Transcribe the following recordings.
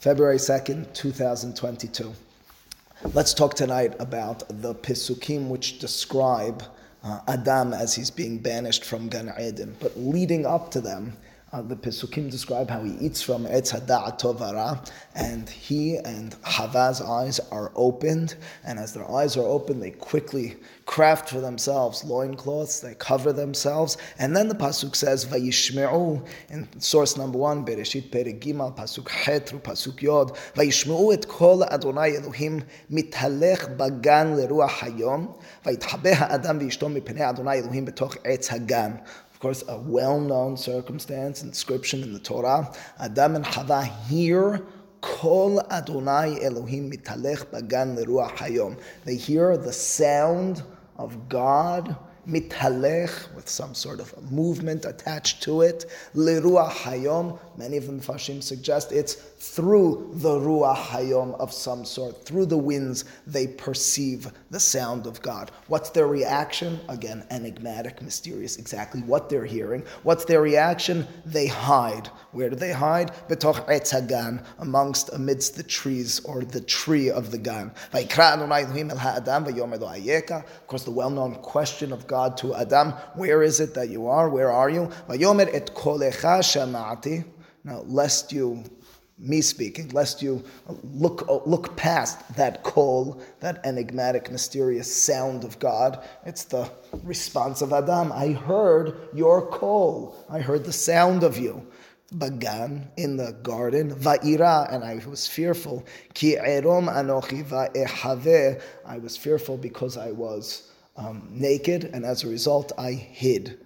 February 2nd, 2022. Let's talk tonight about the Pisukim which describe uh, Adam as he's being banished from Gan Eden. But leading up to them, uh, the Pesukim describe how he eats from Etz Tovara, and he and Hava's eyes are opened, and as their eyes are opened, they quickly craft for themselves loincloths, they cover themselves, and then the Pasuk says, Vayishme'u, in source number one, Bereshit Perek Gimal, Pasuk Het through Pasuk Yod, Vayishme'u et kol Adonai Elohim mithalech bagan leruach hayom, vayithabeh ha'adam v'yishto mipnei Adonai Elohim betoch Etz Hagan. Of course, a well-known circumstance, inscription in the Torah. Adam and Chava hear Kol Adonai Elohim mitalech bagan leruach hayom. They hear the sound of God mitalech with some sort of movement attached to it. Leruach hayom. Many of the Mefarshim suggest it's through the ruach hayom of some sort, through the winds, they perceive the sound of God. What's their reaction? Again, enigmatic, mysterious, exactly what they're hearing. What's their reaction? They hide. Where do they hide? Betoch etzagan, amongst, amidst the trees or the tree of the gan. Of course, the well-known question of God to Adam, where is it that you are? Where are you? Now, lest you me speaking, lest you look, look past that call, that enigmatic, mysterious sound of God. It's the response of Adam. I heard your call. I heard the sound of you. Bagan in the garden, va'ira, and I was fearful. Ki erom anochi. I was fearful because I was um, naked, and as a result, I hid.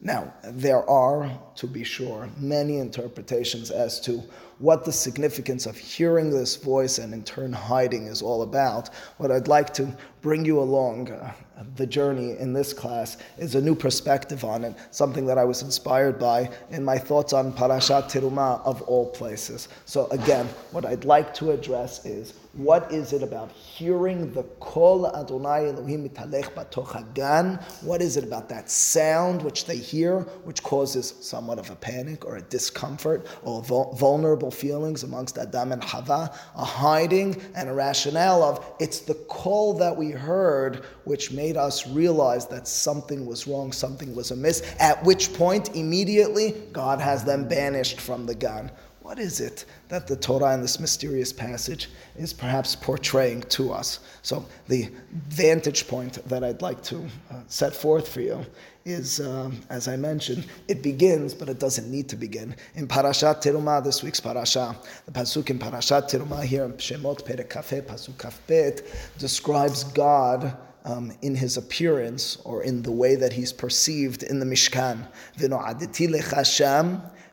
Now, there are, to be sure, many interpretations as to what the significance of hearing this voice and in turn hiding is all about. What I'd like to bring you along uh, the journey in this class is a new perspective on it, something that I was inspired by in my thoughts on Parashat Terumah of all places. So again, what I'd like to address is what is it about hearing the Kol Adonai Elohim mitalech batochagan? What is it about that sound which they hear, which causes somewhat of a panic or a discomfort or vulnerable feelings amongst Adam and Hava, a hiding and a rationale of it's the call that we heard which made us realize that something was wrong, something was amiss, at which point immediately God has them banished from the Gan. What is it that the Torah in this mysterious passage is perhaps portraying to us? So, the vantage point that I'd like to uh, set forth for you is, um, as I mentioned, it begins, but it doesn't need to begin. In Parashat Terumah, this week's parasha, the pasuk in Parashat Terumah here in Shemot Perek Kafeh, pasuk Kafbet, describes God um, in his appearance or in the way that he's perceived in the Mishkan.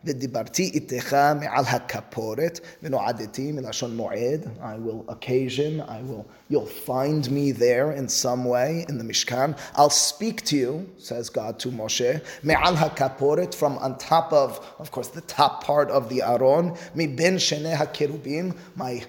V'no'adeti lecha ודיברתי איתך מעל הכפורת, ונועדתי מלשון מועד, I will occasion, I will, you'll find me there in some way in the Mishkan. I'll speak to you, says God to Moshe, מעל הכפורת, from on top of, of course, the top part of the Aron, מבין שני הקירובים, my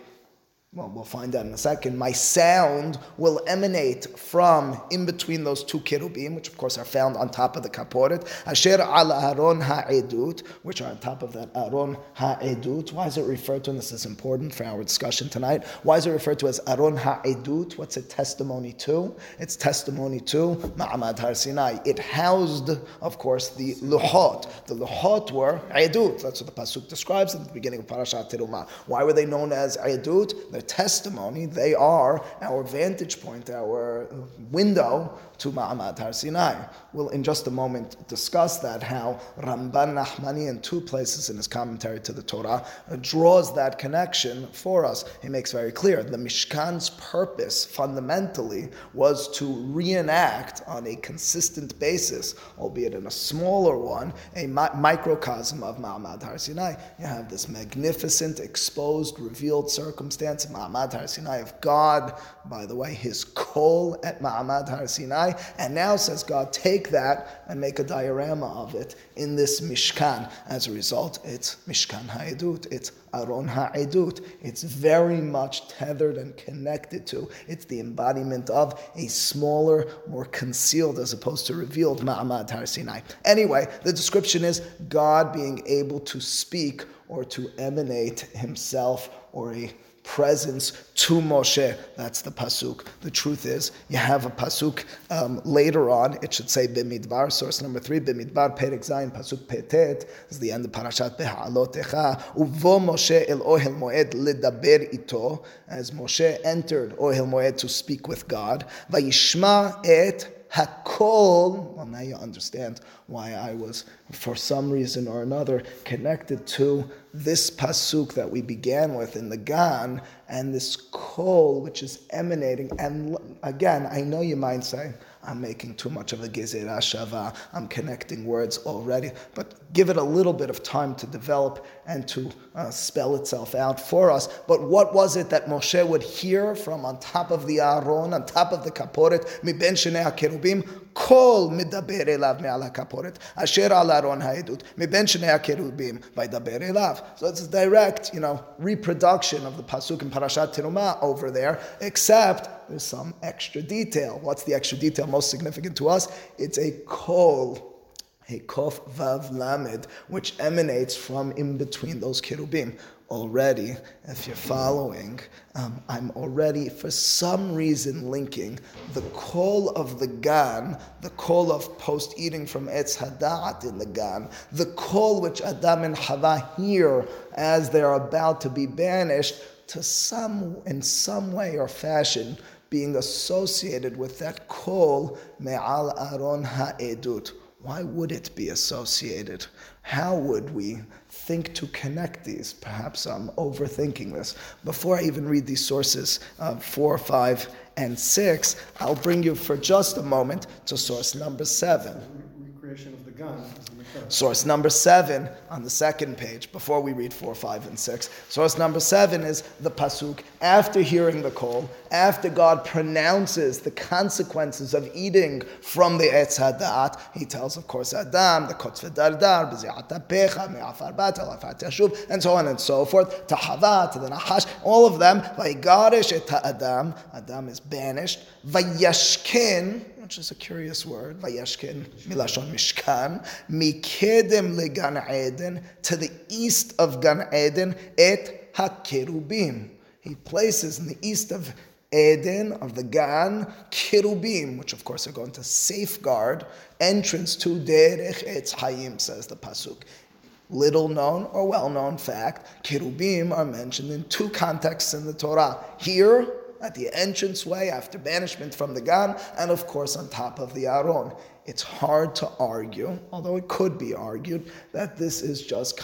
well, we'll find that in a second, my sound will emanate from in between those two kerubim, which of course are found on top of the kaporet, asher al aron ha'edut, which are on top of that aron ha'edut. Why is it referred to, and this is important for our discussion tonight, why is it referred to as aron ha'edut? What's it testimony to? It's testimony to Ma'amad Har Sinai. It housed, of course, the luhot. The luhot were edut. That's what the Pasuk describes at the beginning of Parashat Terumah. Why were they known as edut? Testimony. They are our vantage point, our window to Ma'amad Har Sinai. We'll in just a moment discuss that, how Ramban Nachmani in two places in his commentary to the Torah draws that connection for us. He makes very clear the Mishkan's purpose fundamentally was to reenact on a consistent basis, albeit in a smaller one, a mi- microcosm of Ma'amad Har Sinai. You have this magnificent, exposed, revealed circumstance, Ma'amad Har Sinai of God, by the way, his call at Ma'amad Har Sinai and now, says God, take that and make a diorama of it in this Mishkan. As a result, it's Mishkan Ha'edut, it's Aron Ha'edut. It's very much tethered and connected to, it's the embodiment of a smaller, more concealed as opposed to revealed Ma'amad Har Sinai. Anyway, the description is God being able to speak or to emanate himself or a presence to Moshe. That's the pasuk. The truth is, you have a pasuk um, later on. It should say b'midbar. Source number three, b'midbar perek zayin pasuk petet. Is the end of parashat beha'alotecha. Uvo Moshe el ohel moed ledaber ito. As Moshe entered ohel moed to speak with God, vayishma et Hakol. Well, now you understand why I was, for some reason or another, connected to this pasuk that we began with in the Gan and this kol which is emanating. And again, I know you might say, I'm making too much of a gezerah shava. I'm connecting words already, but give it a little bit of time to develop and to uh, spell itself out for us. But what was it that Moshe would hear from on top of the Aron, on top of the kaporet, mi ben shnei kerubim, kol midaber elav me'al kaporet, asher al Aron ha'edut, mi ben shnei kerubim, vaydaber elav. So it's a direct, you know, reproduction of the pasuk in Parashat Terumah over there, except there's some extra detail. What's the extra detail most significant to us? It's a kol, a kof vav lamed, which emanates from in between those kirubim. Already, if you're following, um, I'm already for some reason linking the call of the gan, the call of post eating from Etz Hadat in the gan, the call which Adam and Hava hear as they're about to be banished to some, in some way or fashion, being associated with that call, me'al aron ha'edut. Why would it be associated? How would we think to connect these? Perhaps I'm overthinking this. Before I even read these sources, uh, four, five, and six, I'll bring you for just a moment to source number seven. Recreation of the Gan. Source number seven on the second page, before we read four, five, and six. Source number seven is the pasuk after hearing the call, after God pronounces the consequences of eating from the Etz Hadat. He tells, of course, Adam, the Kotz Dardar, Pecha, Me'afar Bat, and so on and so forth, to Hava, to the Nahash, all of them, Vaigarish et Adam, Adam is banished, Vayashkin, which is a curious word, Vayashkin, Milashon Mishkan, Mikedem le Gan Eden, to the east of Gan Eden, et HaKerubim. He places in the east of Eden, of the Gan, Kirubim, which of course are going to safeguard entrance to Derech Etz Hayim, says the Pasuk. Little known or well known fact, Kirubim are mentioned in two contexts in the Torah. Here, at the entranceway after banishment from the Gan, and of course on top of the Aron. It's hard to argue, although it could be argued, that this is just,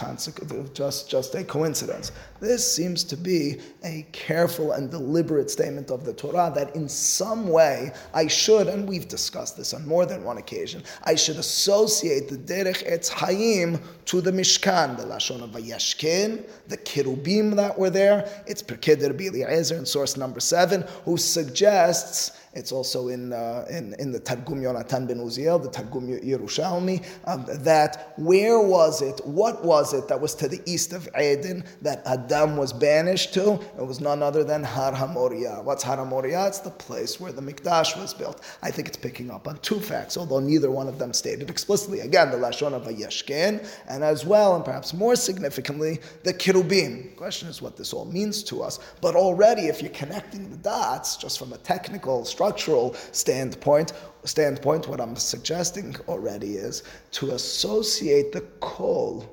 just, just a coincidence. This seems to be a careful and deliberate statement of the Torah that in some way I should, and we've discussed this on more than one occasion, I should associate the Derech Etz Hayim to the Mishkan, the Lashon of Vayashkin, the Kirubim that were there. It's Perkeder Eliezer in source number seven, who suggests it's also in, uh, in, in the Targum Yonatan ben Uziel, the Targum Yerushalmi, um, that where was it, what was it that was to the east of Eden that Adam was banished to? It was none other than Har HaMoriah. What's Har HaMoriah? It's the place where the Mikdash was built. I think it's picking up on two facts, although neither one of them stated explicitly. Again, the Lashon of Vayeshken, and as well, and perhaps more significantly, the Kirubim. The question is what this all means to us. But already, if you're connecting the dots, just from a technical, structural standpoint, standpoint, what I'm suggesting already is to associate the kol,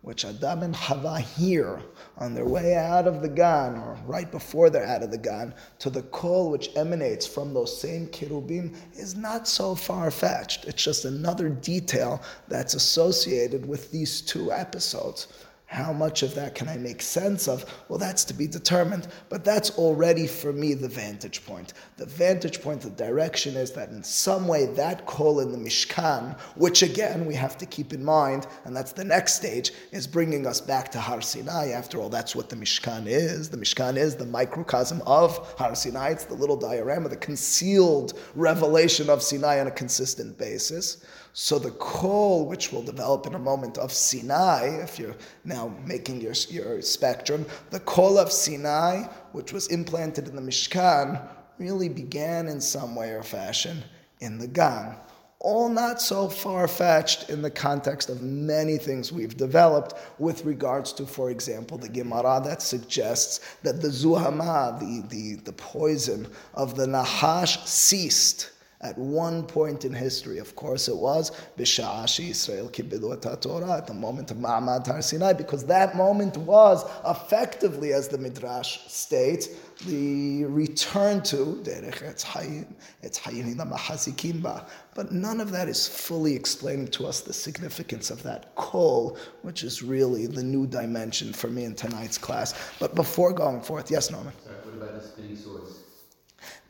which Adam and Hava hear on their way out of the Gan, or right before they're out of the Gan, to the kol which emanates from those same kirubim is not so far fetched. It's just another detail that's associated with these two episodes. How much of that can I make sense of? Well, that's to be determined, but that's already for me the vantage point. The vantage point, the direction is that in some way that call in the Mishkan, which again we have to keep in mind, and that's the next stage, is bringing us back to Har Sinai. After all, that's what the Mishkan is. The Mishkan is the microcosm of Har Sinai. It's the little diorama, the concealed revelation of Sinai on a consistent basis. So the call, which will develop in a moment of Sinai, if you're now making your, your spectrum, the call of Sinai, which was implanted in the Mishkan, really began in some way or fashion in the Gan. all not so far fetched in the context of many things we've developed with regards to, for example, the Gemara that suggests that the zuhama, the, the, the poison of the Nahash, ceased at one point in history. Of course, it was Bisha'ashi Israel Kibilu Torah at the moment of Ma'amad Har Sinai, because that moment was effectively, as the Midrash states, the return to Derech Etz Hayim, Etz Hayim But none of that is fully explaining to us the significance of that call, which is really the new dimension for me in tonight's class. But before going forth, yes, Norman. What about the spinning swords?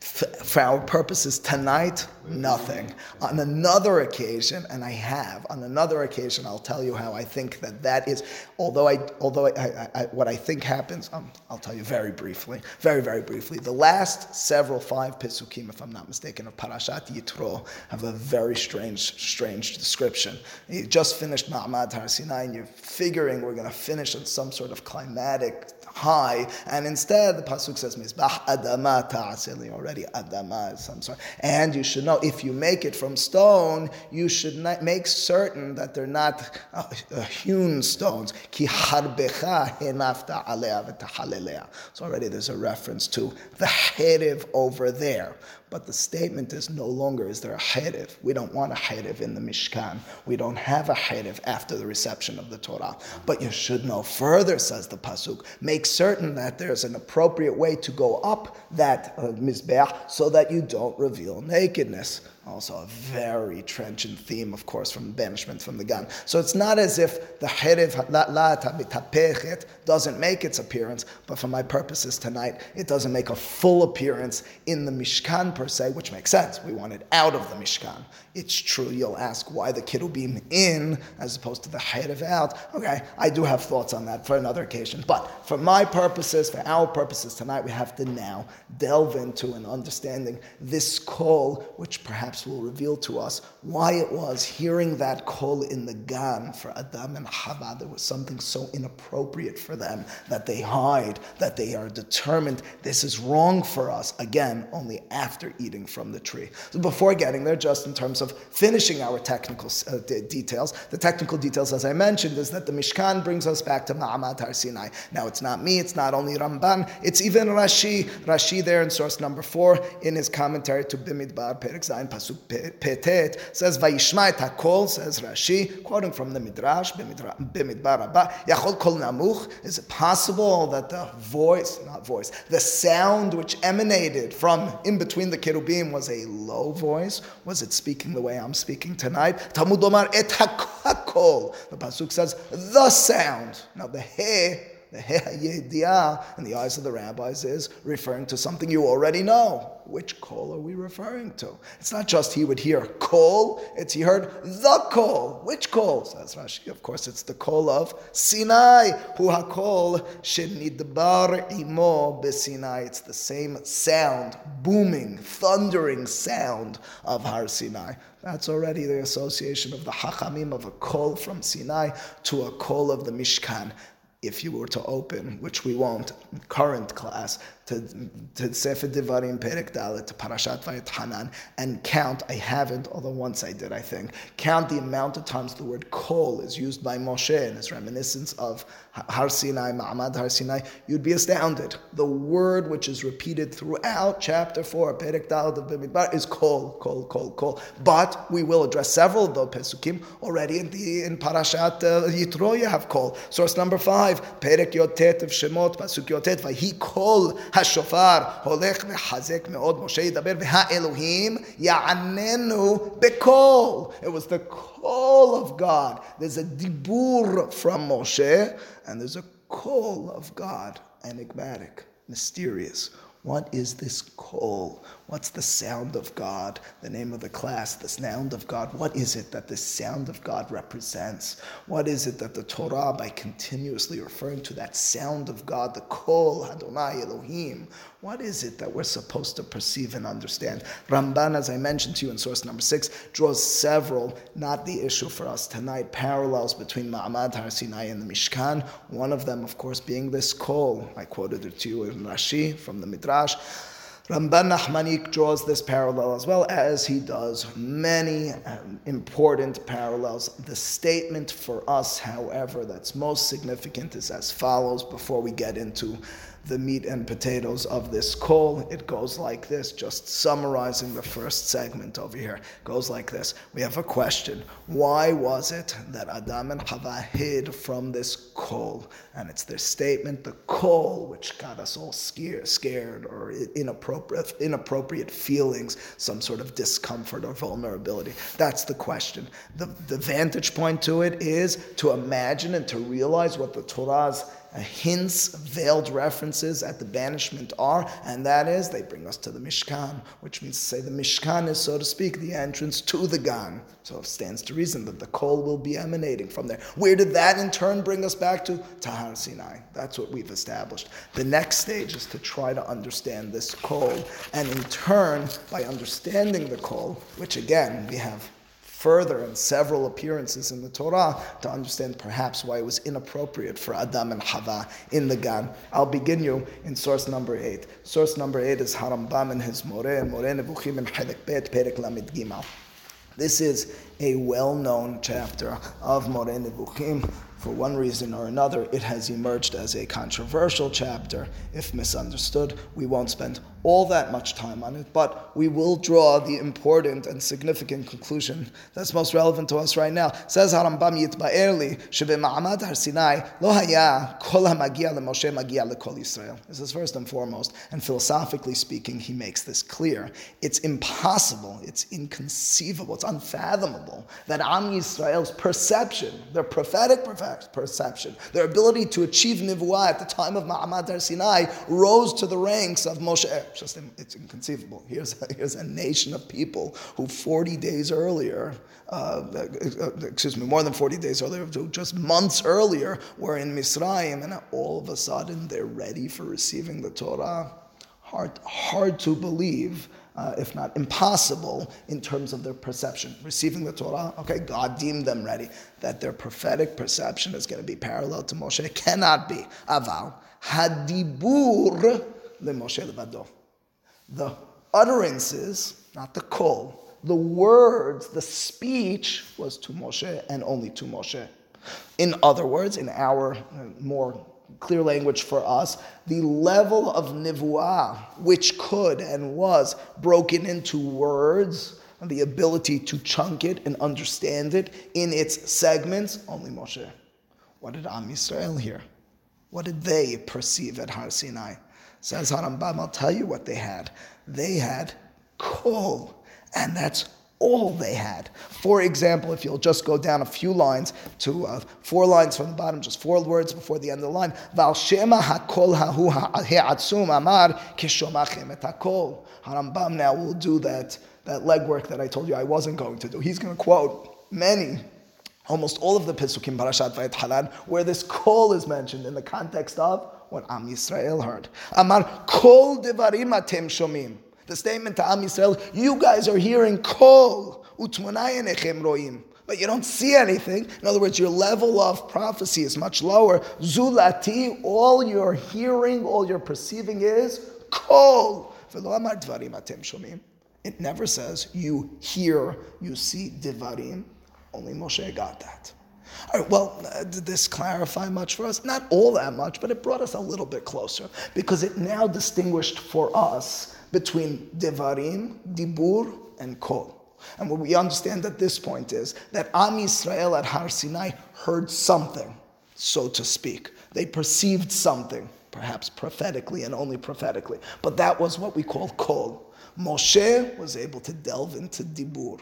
For our purposes tonight, nothing. On another occasion, and I have, on another occasion, I'll tell you how I think that that is, although I, although I, I, I what I think happens, um, I'll tell you very briefly, very, very briefly. The last several five Pisukim, if I'm not mistaken, of Parashat Yitro have a very strange, strange description. You just finished Ma'amad Har Sinai, and you're figuring we're going to finish on some sort of climatic high, and instead the pasuk says mizbach adama ta'asili already adama is some sort. And you should know if you make it from stone, you should make certain that they're not uh, uh, hewn stones. Ki harbecha henafta alea. So already there's a reference to the herev over there. But the statement is no longer is there a herev. We don't want a herev in the Mishkan. We don't have a herev after the reception of the Torah. But you should know further, says the Pasuk, make certain that there's an appropriate way to go up that uh, Mizbeach so that you don't reveal nakedness. Also, a very trenchant theme, of course, from banishment from the Gan. So it's not as if the Herev la doesn't make its appearance, but for my purposes tonight, it doesn't make a full appearance in the Mishkan per se, which makes sense. We want it out of the Mishkan. It's true, you'll ask why the Kirubim in as opposed to the Herev out. Okay, I do have thoughts on that for another occasion. But for my purposes, for our purposes tonight, we have to now delve into and understanding this call, which perhaps perhaps will reveal to us why it was hearing that call in the Gan for Adam and Hava. There was something so inappropriate for them that they hide, that they are determined this is wrong for us. Again, only after eating from the tree. So before getting there, just in terms of finishing our technical uh, d- details, the technical details, as I mentioned, is that the Mishkan brings us back to Ma'amad Har Sinai. Now, it's not me, it's not only Ramban, it's even Rashi. Rashi there in source number four in his commentary to Bimidbar Perik Zayin pasuk petet says vayishma et hakol says Rashi quoting from the Midrash b'midbar Rabba yachol kol namuch. Is it possible that the voice not voice the sound which emanated from in between the kerubim was a low voice? Was it speaking the way I'm speaking tonight? Talmud Omar et hakol. The pasuk says the sound. Now the he Uh, in the eyes of the rabbis is referring to something you already know. Which call are we referring to? It's not just he would hear call, it's he heard the call. Which call? Says Rashi. Of course, it's the call of Sinai. Hu hakol shenidbar imo besinai. It's the same sound, booming, thundering sound of Har Sinai. That's already the association of the Hachamim of a call from Sinai to a call of the Mishkan if you were to open, which we won't, current class, to, to Sefer Devarim Perek Dalet, to Parashat Vayetchanan, and count, I haven't, although once I did, I think, count the amount of times the word kol is used by Moshe in his reminiscence of Har Sinai, Ma'amad Har Sinai, you'd be astounded. The word which is repeated throughout chapter 4, Perek Dalet of Bimidbar, is kol, kol, kol, kol. But we will address several of the Pesukim already in, the, in Parashat uh, Yitro, you have kol. Source number 5, Perek Yotet of Shemot, Pasuk Yotet, Vahi kol השופר הולך מחזק מאוד, משה ידבר והאלוהים יעננו בקול. It was the call of God. There's a dibur from Moshe and there's a call of God, enigmatic, mysterious. What is this call? What's the sound of God? The name of the class, the sound of God. What is it that the sound of God represents? What is it that the Torah, by continuously referring to that sound of God, the Kol Adonai Elohim, what is it that we're supposed to perceive and understand? Ramban, as I mentioned to you in source number six, draws several, not the issue for us tonight, parallels between Ma'amad Har Sinai and the Mishkan. One of them, of course, being this Kol. I quoted it to you in Rashi from the Midrash. Ramban Nachmanik draws this parallel as well as he does many um, important parallels. The statement for us, however, that's most significant is as follows before we get into the meat and potatoes of this call. It goes like this, just summarizing the first segment over here. Goes like this. We have a question. Why was it that Adam and Hava hid from this call? And it's their statement, the call, which got us all scared, scared or inappropriate, inappropriate feelings, some sort of discomfort or vulnerability. That's the question. The, the vantage point to it is to imagine and to realize what the Torah's hints, veiled references at the banishment are, and that is they bring us to the Mishkan, which means to say the Mishkan is, so to speak, the entrance to the Gan. So it stands to reason that the kol will be emanating from there. Where did that in turn bring us back to? Tahar Sinai. That's what we've established. The next stage is to try to understand this kol, and in turn, by understanding the kol, which again we have further in several appearances in the Torah to understand perhaps why it was inappropriate for Adam and Hava in the Gan. I'll begin you in source number eight. Source number eight is Harambam and his More, More Nevuchim and Chelik Bet, Perek Lamid Gimal. This is a well-known chapter of More Nevuchim. For one reason or another, it has emerged as a controversial chapter. If misunderstood, we won't spend all that much time on it, but we will draw the important and significant conclusion that's most relevant to us right now. Says Harambam Yitba'erli, Shebema'amad Har Sinai, Lo Haya Kol HaMagia LeMoshe Magia LeKol Yisrael. This is first and foremost, and philosophically speaking, he makes this clear. It's impossible, it's inconceivable, it's unfathomable that Am Yisrael's perception, their prophetic perception, their ability to achieve Nivuah at the time of Ma'amad Har Sinai rose to the ranks of Moshe just it's inconceivable. Here's a, here's a nation of people who 40 days earlier, uh, uh, excuse me, more than 40 days earlier, just months earlier, were in Misraim, and all of a sudden they're ready for receiving the Torah. Hard, hard to believe. Uh, if not impossible, in terms of their perception. Receiving the Torah, okay, God deemed them ready. That their prophetic perception is going to be parallel to Moshe cannot be. Aval, hadibur le Moshe levado the utterances, not the kol, the words, the speech was to Moshe and only to Moshe. In other words, in our uh, more clear language for us, the level of nivuah, which could and was broken into words, and the ability to chunk it and understand it in its segments, only Moshe. What did Am Yisrael hear? What did they perceive at Har Sinai? Says Harambam, I'll tell you what they had. They had kol, and that's all they had. For example, if you'll just go down a few lines to uh, four lines from the bottom, just four words before the end of the line. Val shema hakol hahu ha'atzum amar kishomachem et hakol. Harambam now will do that, that legwork that I told you I wasn't going to do. He's going to quote many almost all of the Pesukim Parashat Vayetchanan, where this kol is mentioned in the context of what Am Yisrael heard. Amar kol devarim atem shomim. The statement to Am Yisrael, you guys are hearing kol utmonayinechem roim. But you don't see anything. In other words, your level of prophecy is much lower. Zulati, all you're hearing, all you're perceiving is kol. It never says you hear, you see divarim. Only Moshe got that. All right, well, uh, did this clarify much for us? Not all that much, but it brought us a little bit closer because it now distinguished for us between Devarim, Dibur, and Kol. And what we understand at this point is that Am Yisrael at Har Sinai heard something, so to speak. They perceived something, perhaps prophetically and only prophetically. But that was what we call Kol. Moshe was able to delve into Dibur.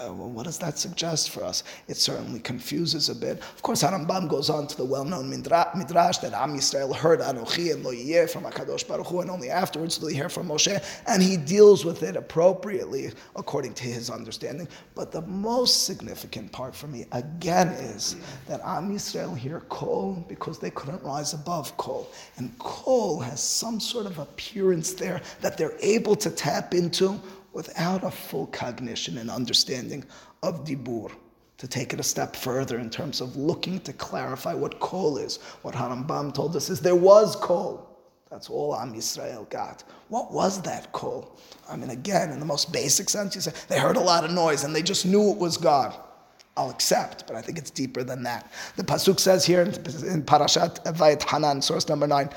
Uh, well, what does that suggest for us? It certainly confuses a bit. Of course, Harambam goes on to the well-known midrash that Am Yisrael heard Anochi and Lo Yeh from Hakadosh Baruch Hu, and only afterwards did he hear from Moshe, and he deals with it appropriately according to his understanding. But the most significant part for me, again, is that Am Yisrael hear Kol because they couldn't rise above Kol, and Kol has some sort of appearance there that they're able to tap into without a full cognition and understanding of dibur. To take it a step further in terms of looking to clarify what kol is. What Harambam told us is there was kol. That's all Am Yisrael got. What was that call? I mean, again, in the most basic sense, you say they heard a lot of noise and they just knew it was God. I'll accept, but I think it's deeper than that. The pasuk says here in, in Parashat Vayetchanan, source number nine,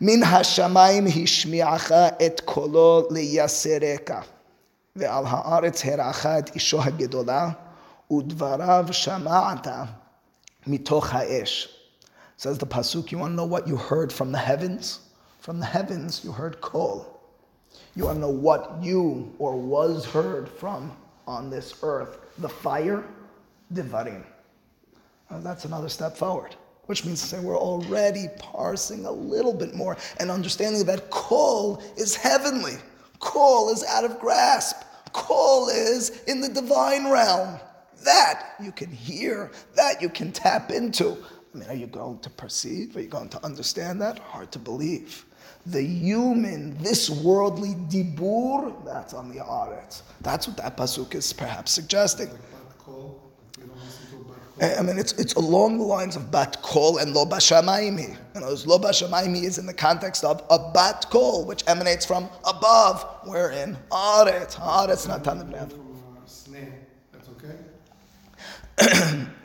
Min hashamayim hishmiacha et kolo liyasereka, ve'al haaretz heracha et isho hagedola, udvarav shama'ata mitoch ha'esh. Says the pasuk, you want to know what you heard from the heavens? From the heavens, you heard kol. You want to know what you or was heard from on this earth? The fire, divarim. that's another step forward, which means to say we're already parsing a little bit more and understanding that kol is heavenly. Kol is out of grasp. Kol is in the divine realm. That you can hear, that you can tap into. I mean, are you going to perceive? Are you going to understand that? Hard to believe. The human, this worldly dibur, that's on the aretz. That's what that pasuk is perhaps suggesting. Eh, I mean, it's, it's along the lines of bat kol and lo bashamayimi. You know, lo bashamayim is in the context of a bat kol, which emanates from above. We're in aretz. Aretz not tanim That's okay.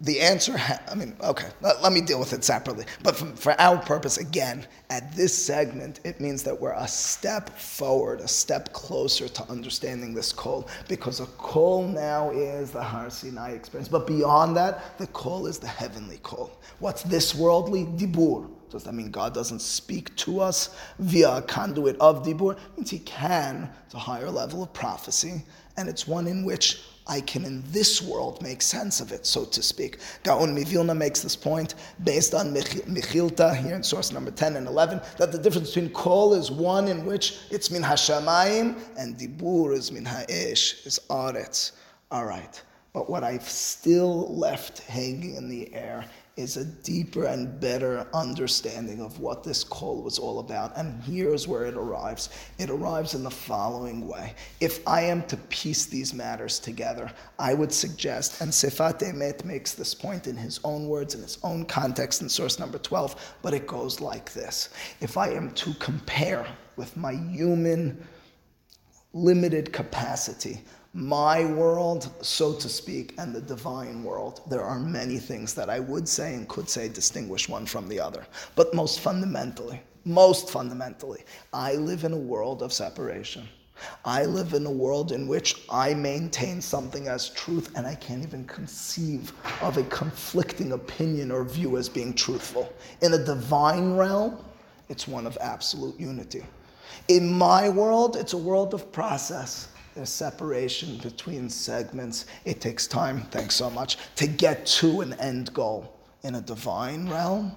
the answer, ha- I mean, okay, let, let, me deal with it separately. But for, for our purpose, again, at this segment, it means that we're a step forward, a step closer to understanding this call, because a call now is the Har Sinai experience. But beyond that, the call is the heavenly call. What's this worldly? Dibur. Does that mean God doesn't speak to us via a conduit of Dibur? It means He can. It's a higher level of prophecy, and it's one in which I can in this world make sense of it, so to speak. Gaon Mivilna makes this point based on Mechilta here in source number 10 and 11 that the difference between kol is one in which it's min hashamayim and dibur is min ha'esh, is aretz. All right. But what I've still left hanging in the air is a deeper and better understanding of what this call was all about. And here's where it arrives. It arrives in the following way. If I am to piece these matters together, I would suggest, and Sefat Emet makes this point in his own words, in his own context in source number 12, but it goes like this. If I am to compare with my human limited capacity, my world, so to speak, and the divine world, there are many things that I would say and could say distinguish one from the other. But most fundamentally, most fundamentally, I live in a world of separation. I live in a world in which I maintain something as truth and I can't even conceive of a conflicting opinion or view as being truthful. In a divine realm, it's one of absolute unity. In my world, it's a world of process. There's separation between segments. It takes time, thanks so much, to get to an end goal. In a divine realm,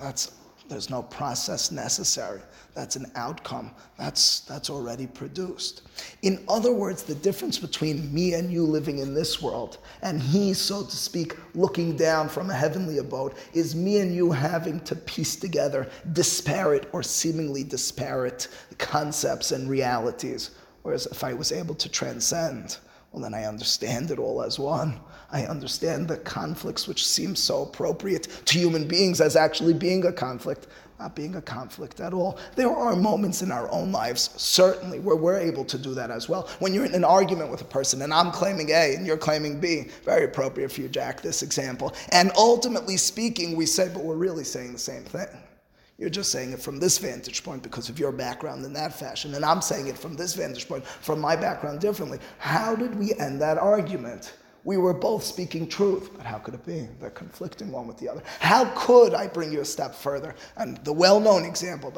that's there's no process necessary. That's an outcome. That's, that's already produced. In other words, the difference between me and you living in this world and he, so to speak, looking down from a heavenly abode is me and you having to piece together disparate or seemingly disparate concepts and realities. Whereas if I was able to transcend, well, then I understand it all as one. I understand the conflicts which seem so appropriate to human beings as actually being a conflict, not being a conflict at all. There are moments in our own lives, certainly, where we're able to do that as well. When you're in an argument with a person and I'm claiming A and you're claiming B, very appropriate for you, Jack, this example. And ultimately speaking, we say, but we're really saying the same thing. You're just saying it from this vantage point because of your background in that fashion. And I'm saying it from this vantage point, from my background differently. How did we end that argument? We were both speaking truth, but how could it be? They're conflicting one with the other. How could I bring you a step further? And the well known example,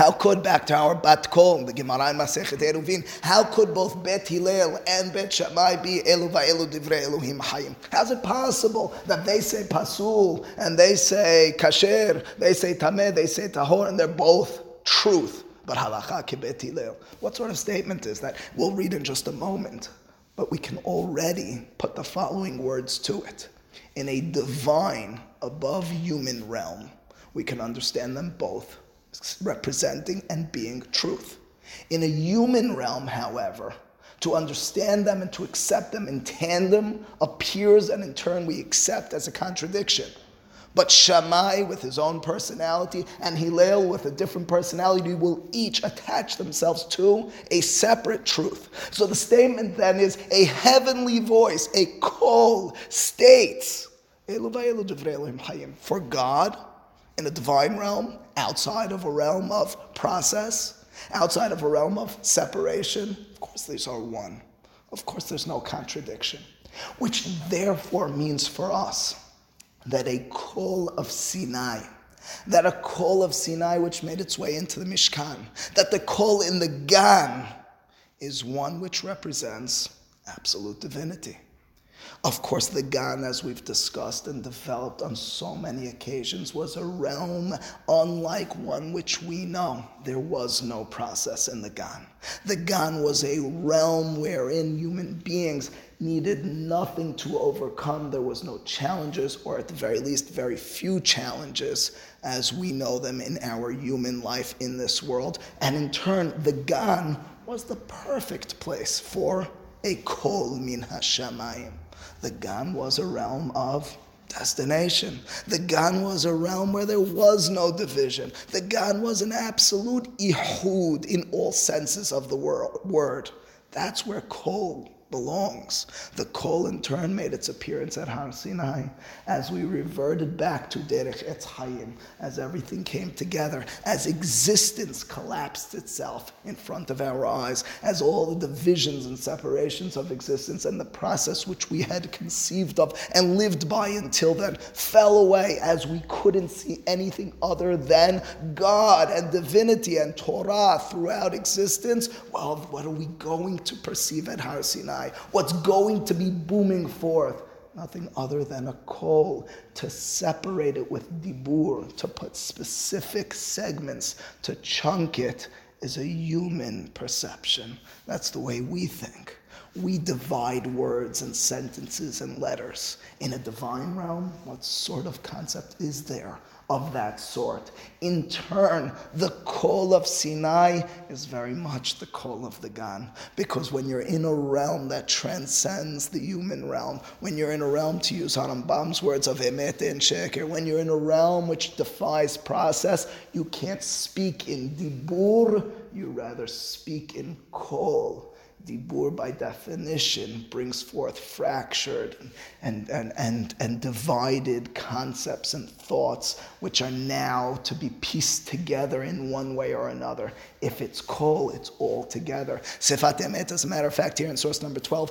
how could, back to our Bat Kol, the Gemara in Masechet Eruvin, how could both Bet Hillel and Bet Shammai be Elu Va'elu Divrei Elohim Hayim? How's it possible that they say Pasul and they say Kasher, they say Tameh, they say Tahor, and they're both truth? But halacha kibet Hillel. What sort of statement is that? We'll read in just a moment, but we can already put the following words to it. In a divine, above human realm, we can understand them both representing and being truth. In a human realm, however, to understand them and to accept them in tandem appears and in turn we accept as a contradiction. But Shammai, with his own personality, and Hillel, with a different personality, will each attach themselves to a separate truth. So the statement then is a heavenly voice, a call, states, for God in a divine realm, outside of a realm of process, outside of a realm of separation. Of course, these are one. Of course, there's no contradiction, which therefore means for us that a call of Sinai, that a call of Sinai which made its way into the Mishkan, that the call in the Gan is one which represents absolute divinity. Of course, the Gan, as we've discussed and developed on so many occasions, was a realm unlike one which we know. There was no process in the Gan. The Gan was a realm wherein human beings needed nothing to overcome. There was no challenges, or at the very least, very few challenges as we know them in our human life in this world. And in turn, the Gan was the perfect place for a kol min hashamayim. The Gan was a realm of destination. The Gan was a realm where there was no division. The Gan was an absolute ihud in all senses of the word. That's where kol belongs. The kol in turn made its appearance at Har Sinai as we reverted back to Derech Etz Hayim, as everything came together, as existence collapsed itself in front of our eyes, as all the divisions and separations of existence and the process which we had conceived of and lived by until then fell away as we couldn't see anything other than God and divinity and Torah throughout existence. Well, what are we going to perceive at Har Sinai? What's going to be booming forth. Nothing other than a call to separate it with dibur, to put specific segments, to chunk it, is a human perception. That's the way we think. We divide words and sentences and letters. In a divine realm, what sort of concept is there? Of that sort. In turn, the call of Sinai is very much the call of the Gan. Because when you're in a realm that transcends the human realm, when you're in a realm, to use Harambam's words of Emet and Sheker, when you're in a realm which defies process, you can't speak in Dibur, you rather speak in call. Dibur, by definition, brings forth fractured and, and, and, and divided concepts and thoughts, which are now to be pieced together in one way or another. If it's kol, it's all together. Sifat Emet, as a matter of fact, here in source number 12,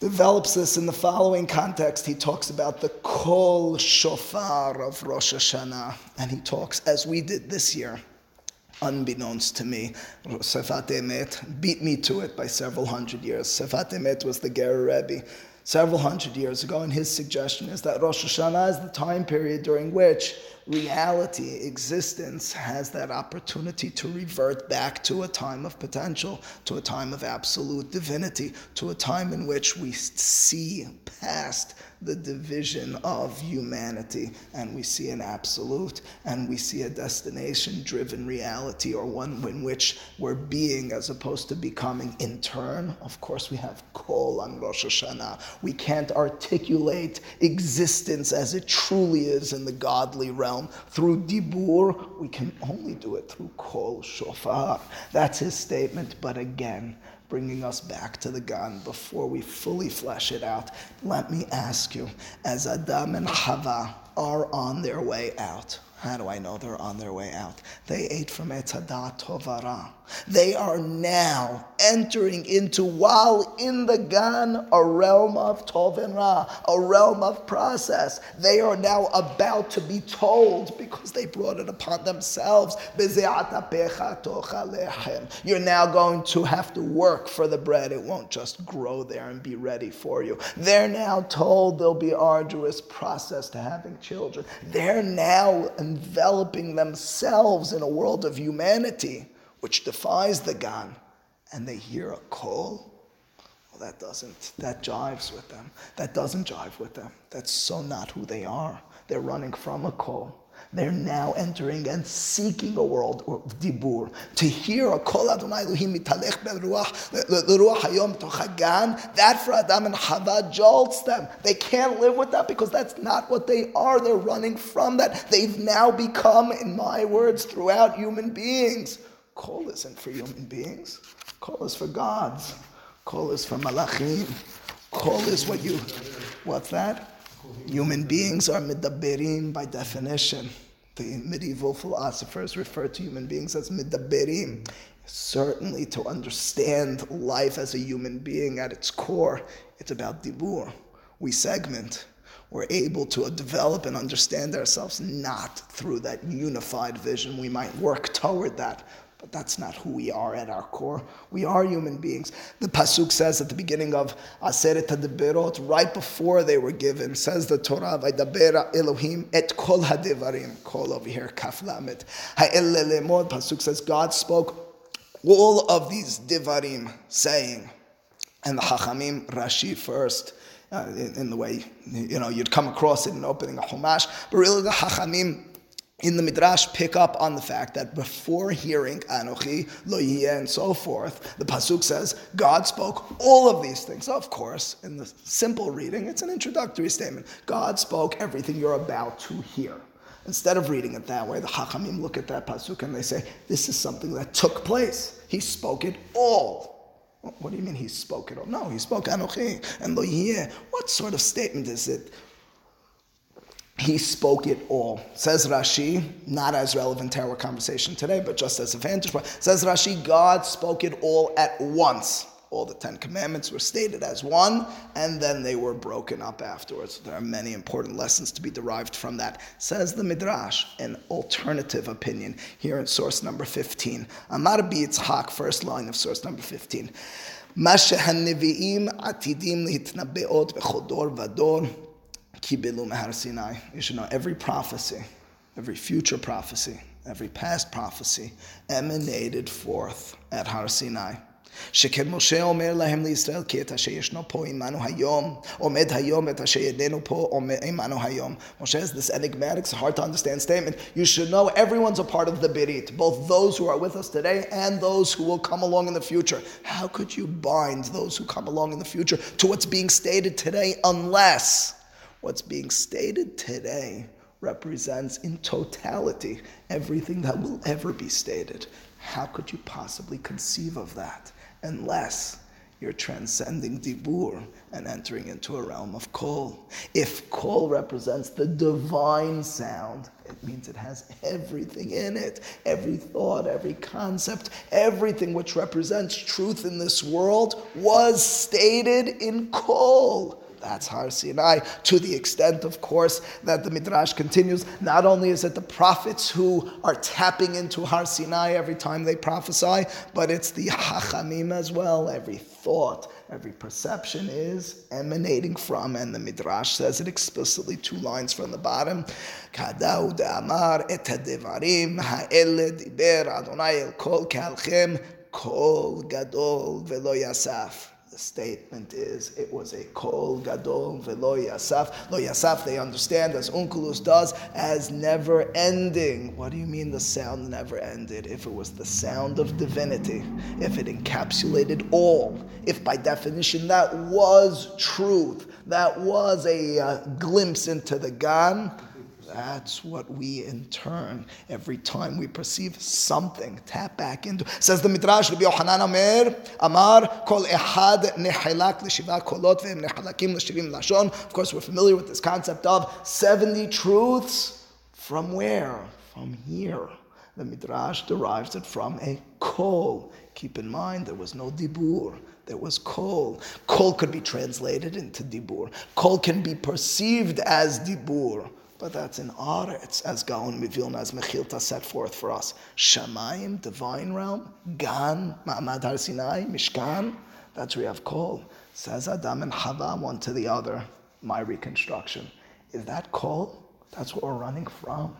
develops this in the following context. He talks about the kol shofar of Rosh Hashanah, and he talks, as we did this year, unbeknownst to me, Sefat Emet beat me to it by several hundred years. Sefat Emet was the Ger Rebbe several hundred years ago, and his suggestion is that Rosh Hashanah is the time period during which reality, existence, has that opportunity to revert back to a time of potential, to a time of absolute divinity, to a time in which we see past the division of humanity and we see an absolute and we see a destination driven reality or one in which we're being as opposed to becoming in turn. Of course, we have kol on Rosh Hashanah. We can't articulate existence as it truly is in the godly realm through dibur. We can only do it through kol shofar. That's his statement. But again, bringing us back to the Gan before we fully flesh it out, let me ask you, as Adam and Chava are on their way out, how do I know they're on their way out? They ate from Etzadat Tovara. They are now entering into, while in the Gan, a realm of Tov and Ra, a realm of process. They are now about to be told, because they brought it upon themselves, you're now going to have to work for the bread. It won't just grow there and be ready for you. They're now told there'll be arduous process to having children. They're now enveloping themselves in a world of humanity which defies the Gan, and they hear a call, well, that doesn't, that jives with them. That doesn't jive with them. That's so not who they are. They're running from a call. They're now entering and seeking a world of dibur. To hear a kol Adonai Elohim mitalech beruach hayom tochagan, that for Adam and Chava jolts them. They can't live with that because that's not what they are. They're running from that. They've now become, in my words, throughout human beings. Kol isn't for human beings. Kol is for gods. Kol is for malachim. Kol is what you, what's that? Human beings are midaberim by definition. The medieval philosophers refer to human beings as midaberim. Certainly, to understand life as a human being at its core, it's about dibur. We segment. We're able to develop and understand ourselves not through that unified vision. We might work toward that, that's not who we are at our core. We are human beings. The Pasuk says at the beginning of Aseret HaDeberot, right before they were given, says the Torah, Vaydaber Elohim et kol hadevarim, kol over here, kaf lamet. Ha'el Pasuk says, God spoke all of these devarim, saying, and the Chachamim, Rashi first, uh, in, in, the way, you know, you'd come across it in opening a Chumash, but really the Chachamim in the Midrash pick up on the fact that before hearing Anochi, Lo and so forth, the Pasuk says God spoke all of these things. Of course, in the simple reading, it's an introductory statement. God spoke everything you're about to hear. Instead of reading it that way, the Hachamim look at that Pasuk and they say, this is something that took place. He spoke it all. What do you mean he spoke it all? No, he spoke Anochi and Lo What sort of statement is it? he spoke it all. Says Rashi, not as relevant to our conversation today, but just as a vantage point. Says Rashi, God spoke it all at once. All the Ten Commandments were stated as one, and then they were broken up afterwards. There are many important lessons to be derived from that. Says the Midrash, an alternative opinion, here in source number 15. Amar Yitzhak, first line of source number 15. מה שהנביאים עתידים להתנבאות בכל דור ודור Kibilu Mehar Sinai. You should know every prophecy, every future prophecy, every past prophecy emanated forth at Har Sinai. שכן משה אומר להם לישראל, כי את אשר ישנו פה עמנו היום, עומד היום, את אשר ידנו פה עמנו היום. Moshe has this enigmatic, it's hard to understand statement. You should know everyone's a part of the Birit, both those who are with us today and those who will come along in the future. How could you bind those who come along in the future to what's being stated today unless What's being stated today represents in totality everything that will ever be stated. How could you possibly conceive of that unless you're transcending dibur and entering into a realm of kol? If kol represents the divine sound, it means it has everything in it every thought, every concept, everything which represents truth in this world was stated in kol. That's Har Sinai, to the extent, of course, that the Midrash continues. Not only is it the prophets who are tapping into Har Sinai every time they prophesy, but it's the Hachamim as well. Every thought, every perception is emanating from, and the Midrash says it explicitly, two lines from the bottom. Kadau Amar et devarim ha'ele diber Adonai el kol kalchem kol gadol velo yasaf. The statement is it was a kol gadol velo yasaf. Lo yasaf, they understand, as Onkelos does, as never ending. What do you mean the sound never ended? If it was the sound of divinity, if it encapsulated all, if by definition that was truth, that was a uh, glimpse into the Gan, that's what we in turn, every time we perceive something, tap back into. Says the Midrash, Rabbi Yohanan Amir, Amar, Kol Ehad Nehalak L'Shiva Kolot Ve'em Nehalakim Lashon. Of course, we're familiar with this concept of 70 truths. From where? From here. The Midrash derives it from a kol. Keep in mind, there was no dibur. There was kol. Kol could be translated into dibur. Kol can be perceived as dibur. But that's in Aretz, as Gaon Mivilna, as Mechilta set forth for us. Shamayim, divine realm, Gan, Ma'amad Har Sinai, Mishkan, that's where you have Kol. Says Adam and Hava, one to the other. My reconstruction. Is that kol? That's what we're running from.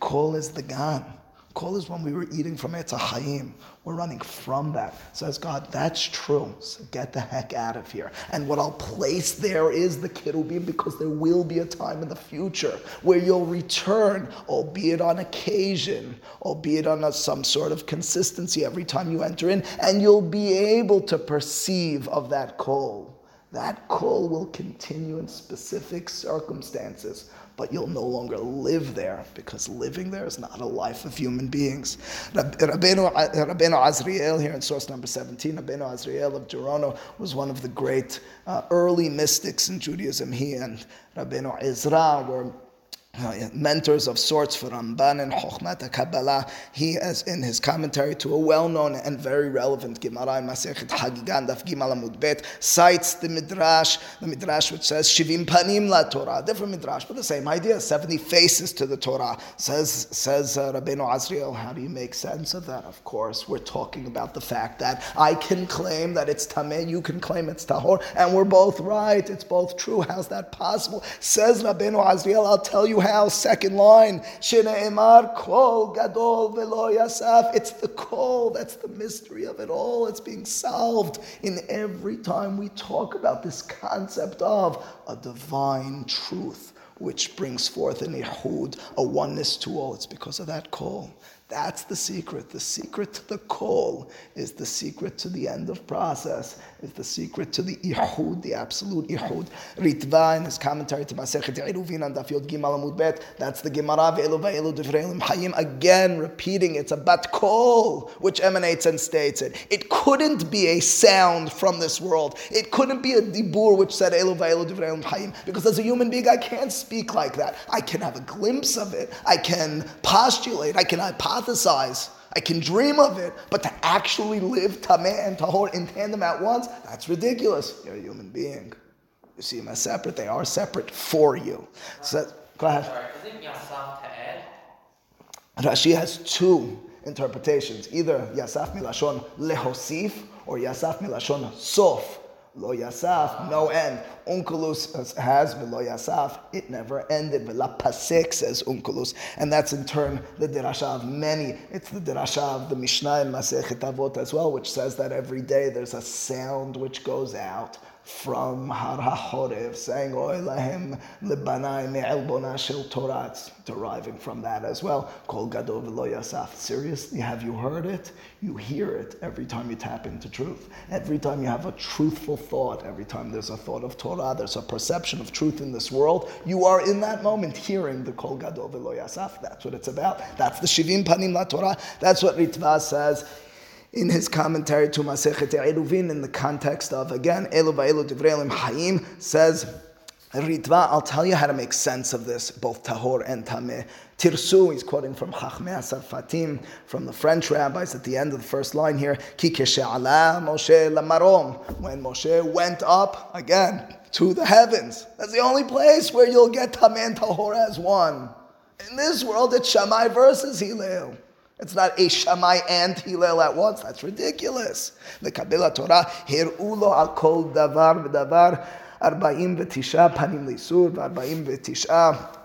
Kol is the Gan. Kol is when we were eating from Etz Hayim. We're running from that. Says God, that's true. So get the heck out of here. And what I'll place there is the Kirubim because there will be a time in the future where you'll return, albeit on occasion, albeit on a, some sort of consistency every time you enter in, and you'll be able to perceive of that Kol. That kol will continue in specific circumstances, but you'll no longer live there because living there is not a life of human beings. Rabbeinu, Rabbeinu Azriel, here in source number 17, Rabbeinu Azriel of Gerona was one of the great uh, early mystics in Judaism. He and Rabbeinu Ezra were uh, mentors of sorts for Ramban and Chokhmat Kabbalah. He, as in his commentary to a well-known and very relevant Gemara in Masechet Hagigan Daf Gimal Amud Bet, cites the Midrash, the Midrash which says Shivim Panim La Torah, different Midrash, but the same idea, 70 faces to the Torah. Says says uh, Rabbeinu Azriel, how do you make sense of that? Of course, we're talking about the fact that I can claim that it's Tameh, you can claim it's Tahor, and we're both right. It's both true. How's that possible? Says Rabbeinu Azriel, I'll tell you second line. Emar kol gadol velo yasaf. It's the kol, that's the mystery of it all. It's being solved in every time we talk about this concept of a divine truth which brings forth an ihud, a oneness to all. It's because of that kol. That's the secret. The secret to the kol is the secret to the end of process, is the secret to the ihud, the absolute ihud. Ritva in his commentary to Masechet Eruvin and Daf Gimal Bet, that's the Gemara Ve'elu Ve'elu Divreilim Hayim, again repeating it's a bat kol, which emanates and states it. It couldn't be a sound from this world. It couldn't be a dibur which said Elu Ve'elu Divreilim Hayim, because as a human being I can't speak like that. I can have a glimpse of it. I can postulate. I can hypothesize hypothesize. I can dream of it, but to actually live Tameh and Tahor in tandem at once, that's ridiculous. You're a human being. You see them as separate, they are separate for you. So, go ahead. Rashi has two interpretations either Yasaf Milashon Lehosif or Yasaf Milashon Sof. Lo Yasaf, no end. Onkelos has Velo Yasaf, it never ended. Vela Pasek says Onkelos. And that's in turn the Dirasha of many. It's the Dirasha of the Mishnah in Masechet Avot as well, which says that every day there's a sound which goes out from Har HaHorev, saying, Oy lahem lebanai me'elbona shel Torah. Deriving from that as well. Kol gadol v'lo yasaf. Seriously, have you heard it? You hear it every time you tap into truth. Every time you have a truthful thought, every time there's a thought of Torah, there's a perception of truth in this world, you are in that moment hearing the Kol gadol v'lo yasaf. That's what it's about. That's the Shivim Panim La Torah. That's what Ritva says in his commentary to Masechet Eruvin in the context of, again, Elu Va'elu Divreilim Hayim says, Ritva, I'll tell you how to make sense of this, both Tahor and Tameh. Tirsu, he's quoting from Chachmei Sarfatim, from the French rabbis at the end of the first line here, Ki Ala Moshe Lamarom, when Moshe went up, again, to the heavens. That's the only place where you'll get Tameh and Tahor as one. In this world, it's Shammai versus Hillel. It's not a Shammai and Hillel at once. That's ridiculous. The Kabbalah Torah, Hir'ulo al kol davar v'davar, arba'im v'tisha panim le'isur, v'arba'im v'tisha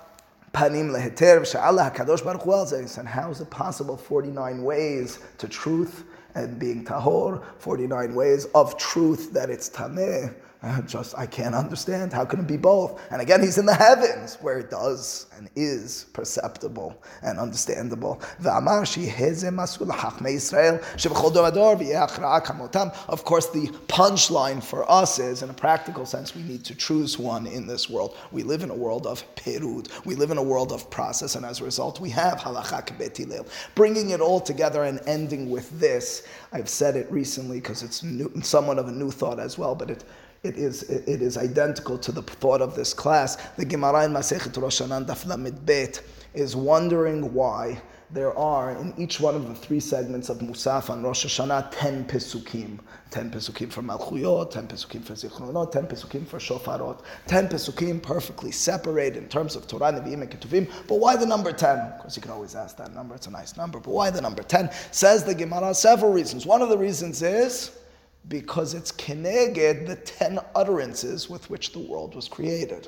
panim leheter, v'sha'ala HaKadosh Baruch Hu And how is it possible 49 ways to truth and being tahor, 49 ways of truth that it's tameh? I just I can't understand. How can it be both? And again, he's in the heavens where it does and is perceptible and understandable. Of course, the punchline for us is, in a practical sense, we need to choose one in this world. We live in a world of perud. We live in a world of process, and as a result, we have halacha betilil. Bringing it all together and ending with this, I've said it recently because it's new, somewhat of a new thought as well, but it it is, it is identical to the thought of this class. The Gemara in Masechet Rosh Hashanah Daf Lamed Bet is wondering why there are in each one of the three segments of Musaf on Rosh Hashanah ten pesukim. Ten pesukim for Malchuyot, ten pesukim for Zichronot, ten pesukim for Shofarot. Ten pesukim perfectly separate in terms of Torah, Nevi'im, and Ketuvim. But why the number ten? Of course, you can always ask that number. It's a nice number. But why the number ten? Says the Gemara several reasons. One of the reasons is because it's keneged the ten utterances with which the world was created.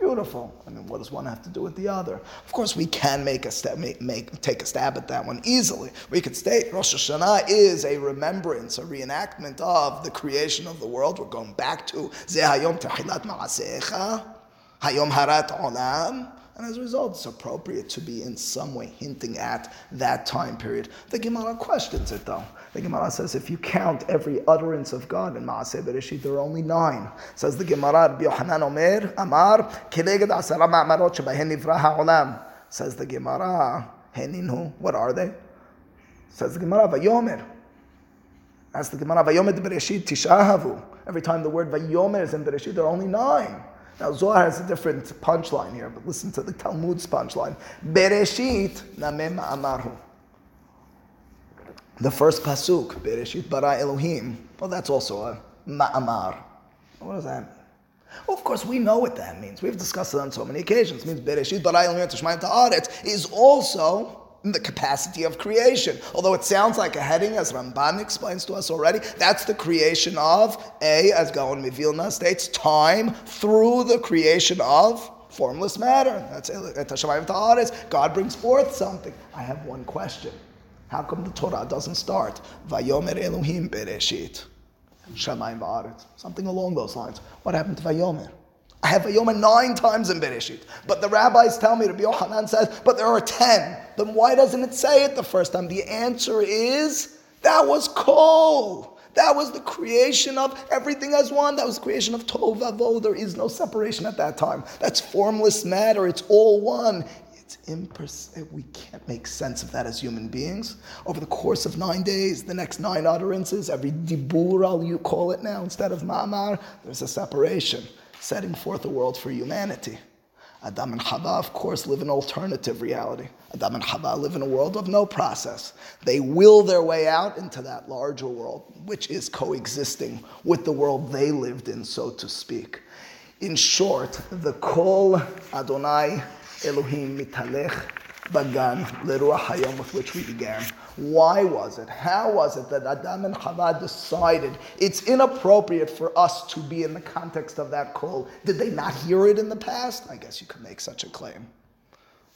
Beautiful. I mean, what does one have to do with the other? Of course, we can make a step, make, make take a stab at that one easily. We could state Rosh Hashanah is a remembrance, a reenactment of the creation of the world. We're going back to Zehayom Tehilat Maasecha, Hayom Harat Olam. And as a result, it's appropriate to be in some way hinting at that time period. The Gemara questions it though. The Gemara says if you count every utterance of God in Maaseh Bereshit, there are only nine. Says the Gemara, Rabbi Yohanan Omer, Amar, Keneged Asara Ma'amarot Shebehen Nivra Ha'olam. Says the Gemara, Heninu, what are they? Says the Gemara, Vayomer. That's the Gemara, Vayomer Bereshit Tishahavu. Every time the word Vayomer is in Bereshit, there are only nine. Now Zohar has a different punchline here, but listen to the Talmud's punchline. Bereshit namem amaru. The first pasuk, Bereshit bara Elohim. Well, that's also a ma'amar. What does that mean? Well, of course, we know what that means. We've discussed it on so many occasions. It means Bereshit bara Elohim ta'aretz is also the capacity of creation. Although it sounds like a heading, as Ramban explains to us already, that's the creation of A, as Gaon Mivilna states, time through the creation of formless matter. That's Tashamayim Taharis. God brings forth something. I have one question. How come the Torah doesn't start Vayomer Elohim Bereshit? Shamayim. Something along those lines. What happened to Vayomer? I have a Yoma nine times in Bereshit. But the rabbis tell me, Rabbi Yochanan says, but there are ten. Then why doesn't it say it the first time? The answer is that was Kol. That was the creation of everything as one. That was creation of Tovavo. There is no separation at that time. That's formless matter. It's all one. It's impers- eh, we can't make sense of that as human beings. Over the course of nine days, the next nine utterances, every dibur, you call it now, instead of ma'amar, there's a separation setting forth a world for humanity. Adam and Chava, of course, live an alternative reality. Adam and Chava live in a world of no process. They will their way out into that larger world, which is coexisting with the world they lived in, so to speak. In short, the Kol Adonai Elohim Mitalech Bagan Leruach Hayom with which we began why was it? How was it that Adam and Chava decided it's inappropriate for us to be in the context of that kol? Did they not hear it in the past? I guess you could make such a claim.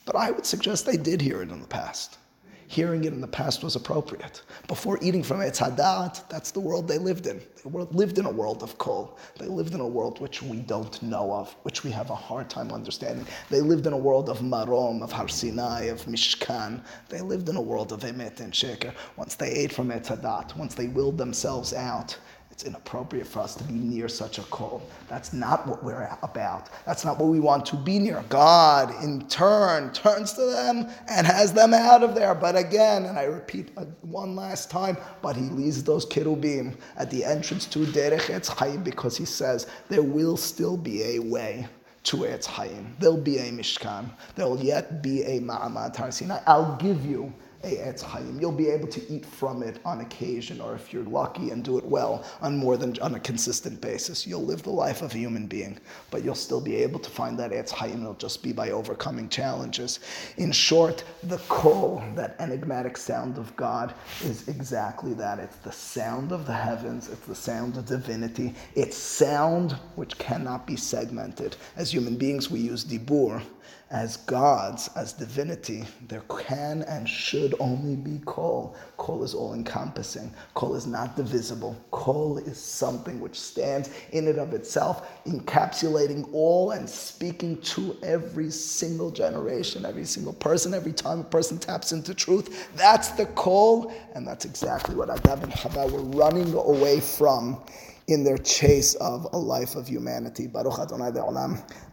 But I would suggest they did hear it in the past hearing it in the past was appropriate. Before eating from Etz Hadat, that's the world they lived in. They lived in a world of kol. They lived in a world which we don't know of, which we have a hard time understanding. They lived in a world of Marom, of Har Sinai, of Mishkan. They lived in a world of Emet and Sheker. Once they ate from Etz Hadat, once they willed themselves out, it's inappropriate for us to be near such a kol. That's not what we're about. That's not what we want to be near. God, in turn, turns to them and has them out of there. But again, and I repeat uh, one last time, but he leaves those kerubim at the entrance to Derech Etz because he says there will still be a way to Etz. There'll be a Mishkan. There'll yet be a Ma'amad Har. I'll give you Eitz. You'll be able to eat from it on occasion, or if you're lucky and do it well, on more than on a consistent basis. You'll live the life of a human being, but you'll still be able to find that Eitz Hayim. It'll just be by overcoming challenges. In short, the kol, that enigmatic sound of God, is exactly that. It's the sound of the heavens. It's the sound of divinity. It's sound which cannot be segmented. As human beings, we use dibur as gods, as divinity, there can and should only be kol. Kol is all encompassing. Kol is not divisible. Kol is something which stands in and of itself, encapsulating all and speaking to every single generation, every single person, every time a person taps into truth. That's the kol, and that's exactly what Adam and Chava were running away from in their chase of a life of humanity. Baruch Adonai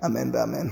Amen. Amen.